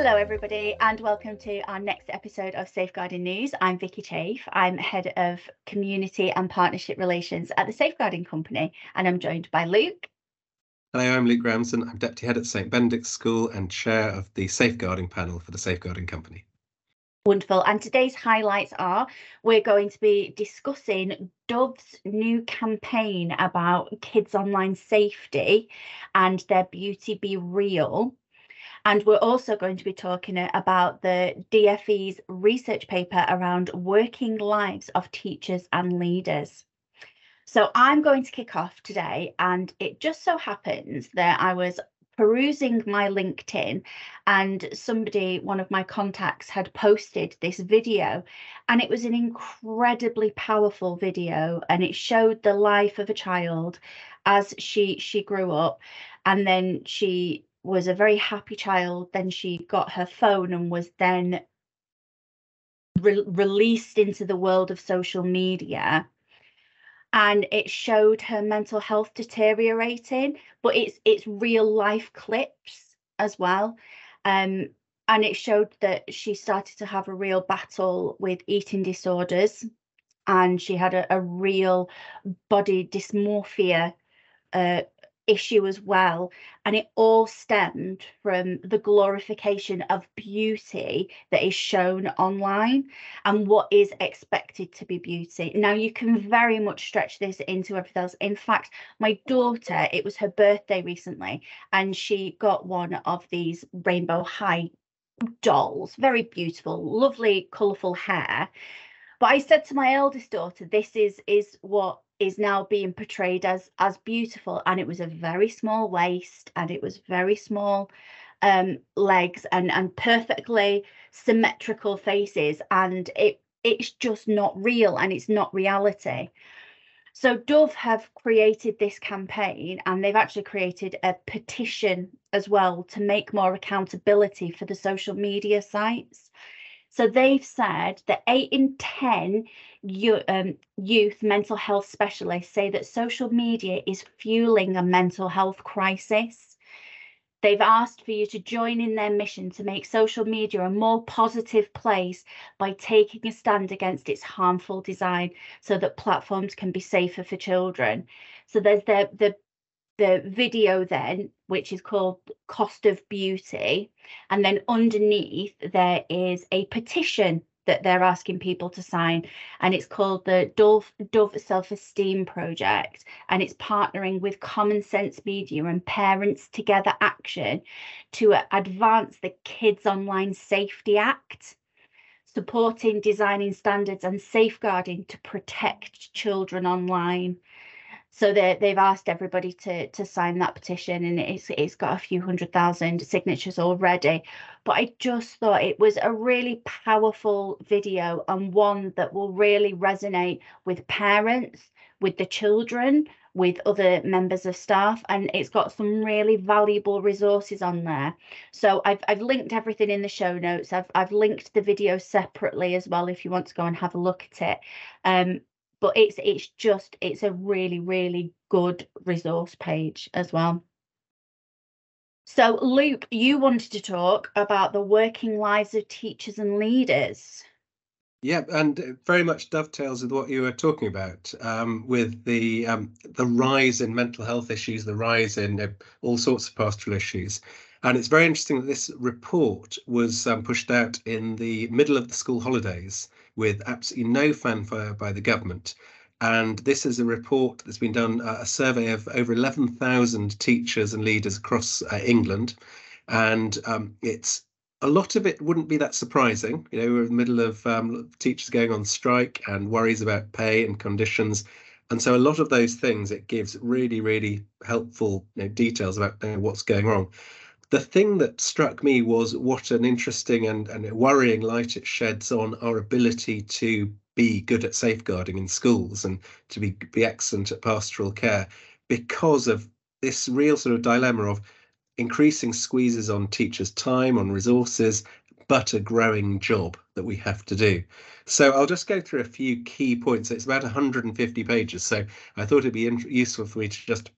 Hello, everybody, and welcome to our next episode of Safeguarding News. I'm Vikkey Chaffe. I'm Head of Community and Partnership Relations at the Safeguarding Company, and I'm joined by Luke. Hello, I'm Luke Ramsden. I'm Deputy Head at St Benedict's School and Chair of the Safeguarding Panel for the Safeguarding Company. Wonderful. And today's highlights are we're going to be discussing Dove's new campaign about kids' online safety and their beauty be real. And we're also going to be talking uh, about the DFE's research paper around working lives of teachers and leaders. So I'm going to kick off today, and it just so happens that I was perusing my LinkedIn and somebody, one of my contacts, had posted this video, and it was an incredibly powerful video, and it showed the life of a child as she she grew up, and then she was a very happy child. Then she got her phone and was then re- released into the world of social media. And it showed her mental health deteriorating, but it's it's real life clips as well. Um, and it showed that she started to have a real battle with eating disorders and she had a, a real body dysmorphia uh, issue as well. And it all stemmed from the glorification of beauty that is shown online and what is expected to be beauty. Now, you can very much stretch this into everything else. In fact, my daughter, it was her birthday recently, and she got one of these rainbow high dolls, very beautiful, lovely, colourful hair. But I said to my eldest daughter, this is is what is now being portrayed as as beautiful and it was a very small waist and it was very small um legs and and perfectly symmetrical faces and it it's just not real and it's not reality. So dove have created this campaign and they've actually created a petition as well to make more accountability for the social media sites. So they've said that eight in 10 um, youth mental health specialists say that social media is fueling a mental health crisis. They've asked for you to join in their mission to make social media a more positive place by taking a stand against its harmful design so that platforms can be safer for children. So there's the, the the video then, which is called Cost of Beauty. And then underneath there is a petition that they're asking people to sign. And it's called the Dove, Dove Self Esteem Project. And it's partnering with Common Sense Media and Parents Together Action to advance the Kids Online Safety Act supporting designing standards and safeguarding to protect children online so they they've asked everybody to to sign that petition and it's it's got a few hundred thousand signatures already. But i just thought it was a really powerful video and one that will really resonate with parents with the children with other members of staff and it's got some really valuable resources on there. So I've, I've linked everything in the show notes. I've, I've linked the video separately as well if you want to go and have a look at it. Um, but it's it's just it's a really really good resource page as well. So luke you wanted to talk about the working lives of teachers and leaders. Yeah, and very much dovetails with what you were talking about, um, with the um, the rise in mental health issues, the rise in uh, all sorts of pastoral issues, and it's very interesting that this report was um, pushed out in the middle of the school holidays with absolutely no fanfare by the government. And this is a report that's been done, uh, a survey of over 11,000 teachers and leaders across uh, England. And um, it's a lot of it wouldn't be that surprising. You know, we're in the middle of um, teachers going on strike and worries about pay and conditions. And so a lot of those things, it gives really, really helpful you know, details about you know, what's going wrong. The thing that struck me was what an interesting and, and worrying light it sheds on our ability to be good at safeguarding in schools and to be be excellent at pastoral care because of this real sort of dilemma of increasing squeezes on teachers' time, on resources, but a growing job that we have to do. So I'll just go through a few key points. It's about 150 pages, so I thought it'd be useful for me to just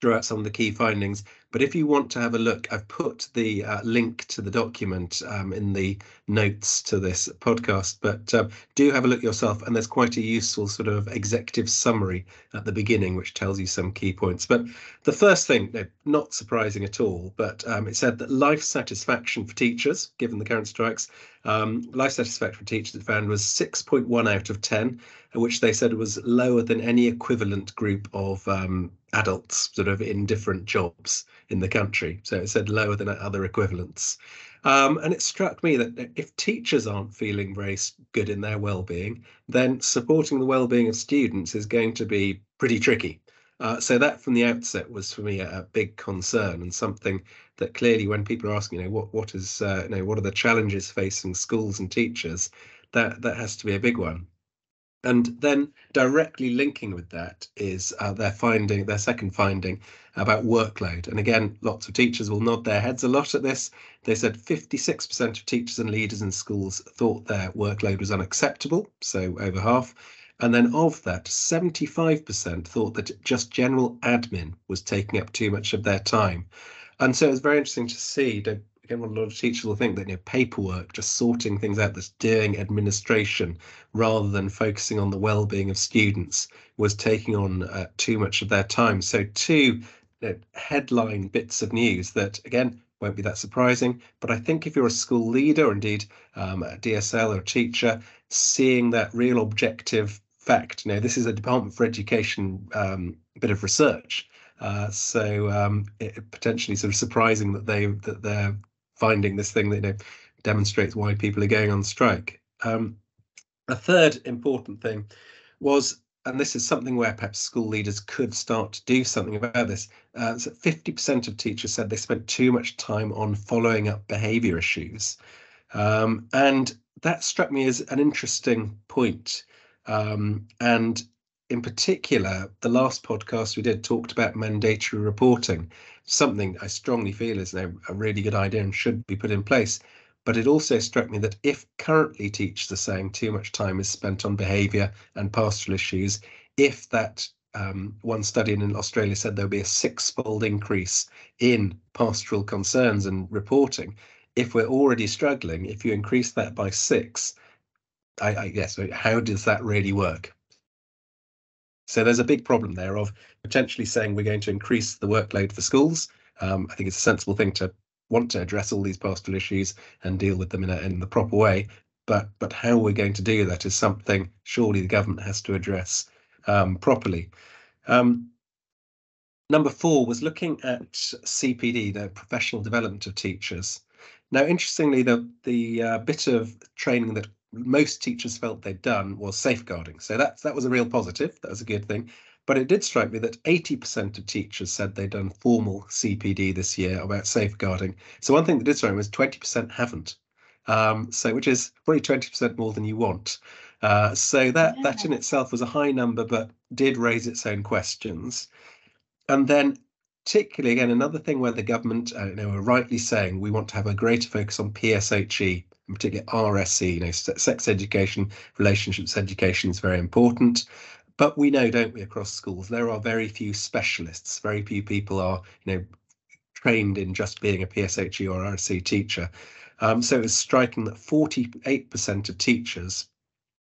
draw out some of the key findings. But if you want to have a look, I've put the uh, link to the document um, in the notes to this podcast, but uh, do have a look yourself. And there's quite a useful sort of executive summary at the beginning, which tells you some key points. But the first thing, not surprising at all, but um, it said that life satisfaction for teachers, given the current strikes, um, life satisfaction for teachers it found was 6.1 out of 10, which they said was lower than any equivalent group of um, adults sort of in different jobs in the country. So it said lower than other equivalents. Um, and it struck me that if teachers aren't feeling very good in their well-being, then supporting the well-being of students is going to be pretty tricky. Uh, so that from the outset was for me a, a, big concern and something that clearly when people are asking, you know, what what is uh, you know what are the challenges facing schools and teachers, that that has to be a big one. And then directly linking with that is uh, their finding, their second finding about workload. And again, lots of teachers will nod their heads a lot at this. They said 56% of teachers and leaders in schools thought their workload was unacceptable, so over half. And then of that, 75% thought that just general admin was taking up too much of their time. And so it was very interesting to see a lot of teachers will think that you know paperwork, just sorting things out, that's doing administration rather than focusing on the well-being of students, was taking on uh, too much of their time. So two know, headline bits of news that again won't be that surprising. But I think if you're a school leader or indeed um, a DSL or a teacher, seeing that real objective fact. You know, this is a Department for Education um, bit of research. Uh, so um, it, potentially sort of surprising that they that they're finding this thing that you know, demonstrates why people are going on strike. Um, a third important thing was, and this is something where perhaps school leaders could start to do something about this. Uh, so 50% of teachers said they spent too much time on following up behaviour issues, um, and that struck me as an interesting point um, and in particular, the last podcast we did talked about mandatory reporting, something I strongly feel is a, a really good idea and should be put in place. But it also struck me that if currently teachers are saying too much time is spent on behaviour and pastoral issues, if that um, one study in Australia said there'll be a six-fold increase in pastoral concerns and reporting. If we're already struggling, if you increase that by six, I, I guess how does that really work? So there's a big problem there of potentially saying we're going to increase the workload for schools. Um, I think it's a sensible thing to want to address all these pastoral issues and deal with them in, a, in the proper way. But but how we're going to do that is something surely the government has to address um, properly. Um, number four was looking at CPD, the professional development of teachers. Now, interestingly, the the uh, bit of training that most teachers felt they'd done was safeguarding. So that that was a real positive. That was a good thing. But it did strike me that 80% of teachers said they'd done formal CPD this year about safeguarding. So one thing that did strike me was 20% haven't. Um, so which is probably 20% more than you want. Uh, so that yeah. that in itself was a high number, but did raise its own questions. And then particularly again another thing where the government uh, you know are rightly saying we want to have a greater focus on PSHE in particular RSE, you know, sex education, relationships education is very important. But we know, don't we, across schools, there are very few specialists. Very few people are, you know, trained in just being a PSHE or RSE teacher. Um, so it's striking that 48% of teachers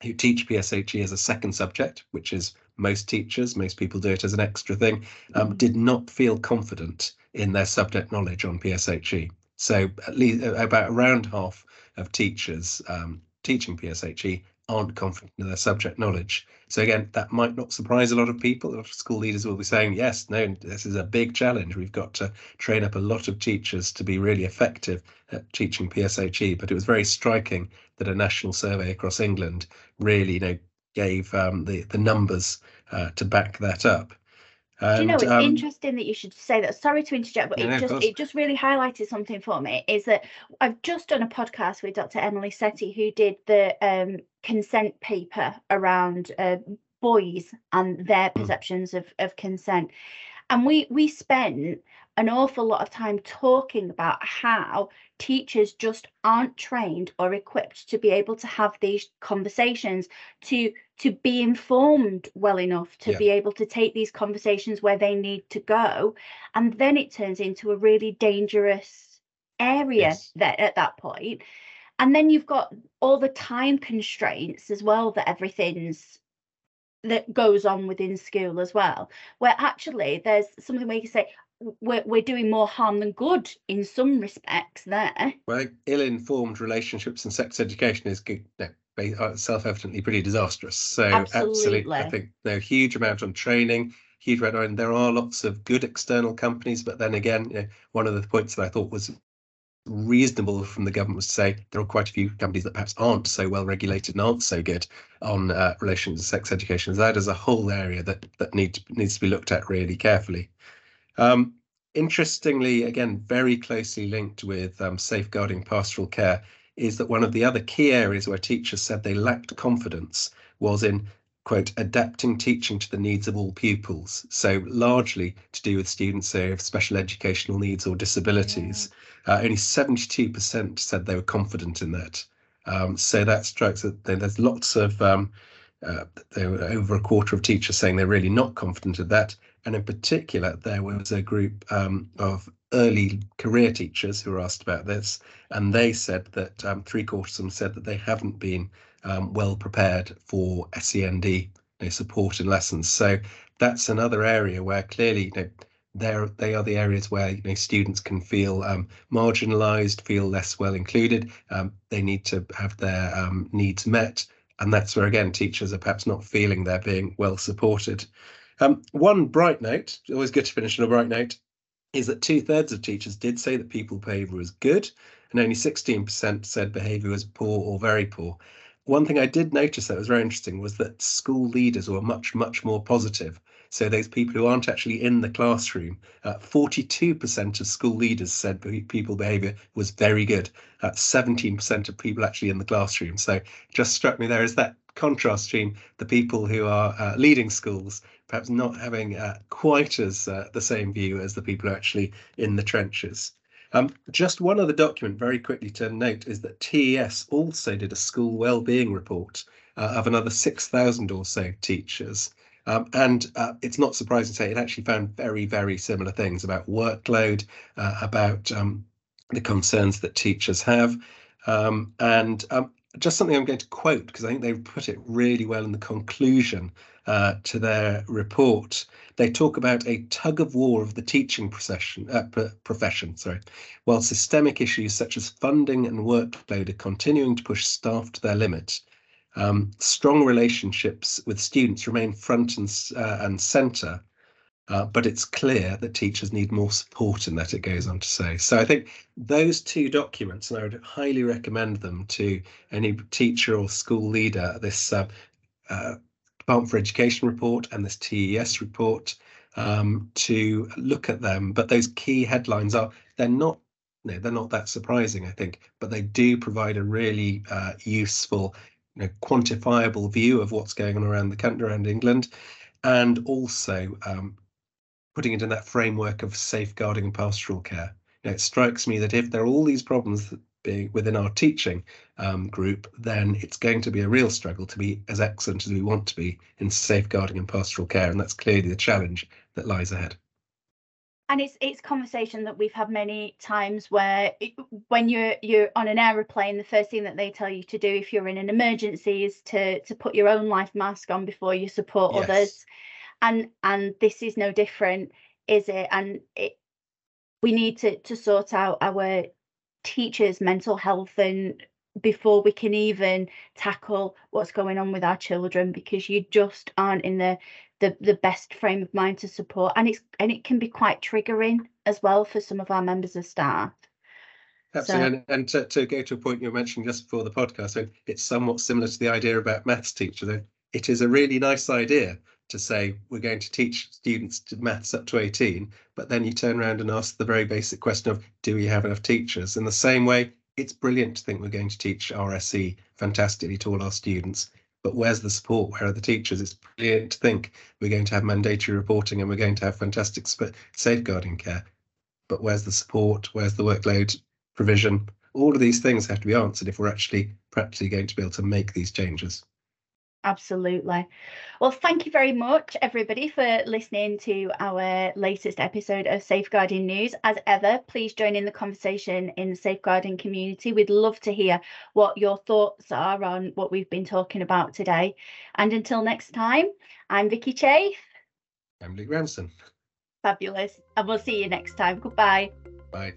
who teach PSHE as a second subject, which is most teachers, most people do it as an extra thing, um, mm. did not feel confident in their subject knowledge on PSHE. So at least about around half of teachers um, teaching PSHE aren't confident in their subject knowledge. So again, that might not surprise a lot of people. A lot of school leaders will be saying, yes, no, this is a big challenge. We've got to train up a lot of teachers to be really effective at teaching PSHE. But it was very striking that a national survey across England really, you know, gave um, the the numbers uh, to back that up. And, Do you know it's um, interesting that you should say that. Sorry to interject, but it just it just really highlighted something for me. Is that I've just done a podcast with Dr. Emily Setty, who did the um, consent paper around uh, boys and their hmm. perceptions of, of consent, and we we spent an awful lot of time talking about how teachers just aren't trained or equipped to be able to have these conversations to to be informed well enough to Yeah. be able to take these conversations where they need to go and then it turns into a really dangerous area Yes. that at that point and then you've got all the time constraints as well that everything's that goes on within school as well where actually there's something where you can say we're, we're doing more harm than good in some respects there Well, ill-informed relationships and sex education is good, no, self-evidently pretty disastrous. So absolutely, I think a huge amount on training, huge amount on. There are lots of good external companies, but then again, you know, one of the points that I thought was reasonable from the government was to say there are quite a few companies that perhaps aren't so well regulated and aren't so good on uh, relations to sex education. So that is a whole area that that need, needs to be looked at really carefully. Um, interestingly, again, very closely linked with um, safeguarding pastoral care is that one of the other key areas where teachers said they lacked confidence was in quote adapting teaching to the needs of all pupils so largely to do with students who have special educational needs or disabilities. Uh, only 72% said they were confident in that. Um, so that strikes that there's lots of um, uh, there were over a quarter of teachers saying they're really not confident of that. And in particular, there was a group um, of early career teachers who were asked about this, and they said that um, three quarters of them said that they haven't been um, well prepared for SEND you know, support in lessons. So that's another area where clearly you know, they're, they are the areas where you know, students can feel um, marginalised, feel less well included. Um, they need to have their um, needs met, and that's where again teachers are perhaps not feeling they're being well supported. Um, one bright note, always good to finish on a bright note, is that two thirds of teachers did say that people behaviour was good, and only 16% said behaviour was poor or very poor. One thing I did notice that was very interesting was that school leaders were much, much more positive. So those people who aren't actually in the classroom, uh, 42% of school leaders said people behaviour was very good. Uh, 17% of people actually in the classroom. So just struck me there is that contrast between the people who are uh, leading schools perhaps not having uh, quite as uh, the same view as the people who are actually in the trenches. Um, just one other document very quickly to note is that TES also did a school wellbeing report uh, of another 6,000 or so teachers. Um, and uh, it's not surprising to say it actually found very, very similar things about workload, uh, about um, the concerns that teachers have. Um, and um, just something I'm going to quote because I think they put it really well in the conclusion uh, to their report. They talk about a tug of war of the teaching profession, uh, profession, sorry, while systemic issues such as funding and workload are continuing to push staff to their limit. Um, strong relationships with students remain front and, uh, and centre, uh, but it's clear that teachers need more support in that, it goes on to say. So I think those two documents, and I would highly recommend them to any teacher or school leader, this uh, uh, Department for Education report and this TES report, um, to look at them. But those key headlines are, they're not no, they're not that surprising, I think, but they do provide a really uh, useful, you know, quantifiable view of what's going on around the country, around England, and also um, putting it in that framework of safeguarding pastoral care. You know, it strikes me that if there are all these problems being within our teaching um, group, then it's going to be a real struggle to be as excellent as we want to be in safeguarding and pastoral care, and that's clearly the challenge that lies ahead. and it's it's conversation that we've had many times where it, when you're you're on an aeroplane the first thing that they tell you to do if you're in an emergency is to to put your own life mask on before you support Yes. others and and this is no different is it and it we need to to sort out our teachers mental health and before we can even tackle what's going on with our children because you just aren't in the the, the best frame of mind to support and it's and it can be quite triggering as well for some of our members of staff Absolutely, and, and to, to go to a point you mentioned just before the podcast, so it's somewhat similar to the idea about maths teacher. though. It is a really nice idea to say we're going to teach students to maths up to 18, but then you turn around and ask the very basic question of do we have enough teachers? In the same way, it's brilliant to think we're going to teach RSE fantastically to all our students, but where's the support? Where are the teachers? It's brilliant to think we're going to have mandatory reporting and we're going to have fantastic safeguarding care, but where's the support? Where's the workload provision? All of these things have to be answered if we're actually practically going to be able to make these changes. Absolutely. Well, thank you very much, everybody, for listening to our latest episode of Safeguarding News. As ever, please join in the conversation in the safeguarding community. We'd love to hear what your thoughts are on what we've been talking about today. And until next time, I'm Vikkey Chaffe. I'm Luke Ramsden. Fabulous. And we'll see you next time. Goodbye. Bye.